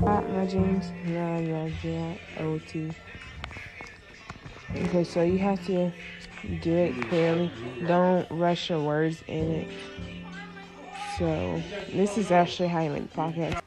Not my jeans. Yeah, yeah, yeah. OT. Okay, so you have to do it clearly. Don't rush your words in it. So this is actually how you make the podcast.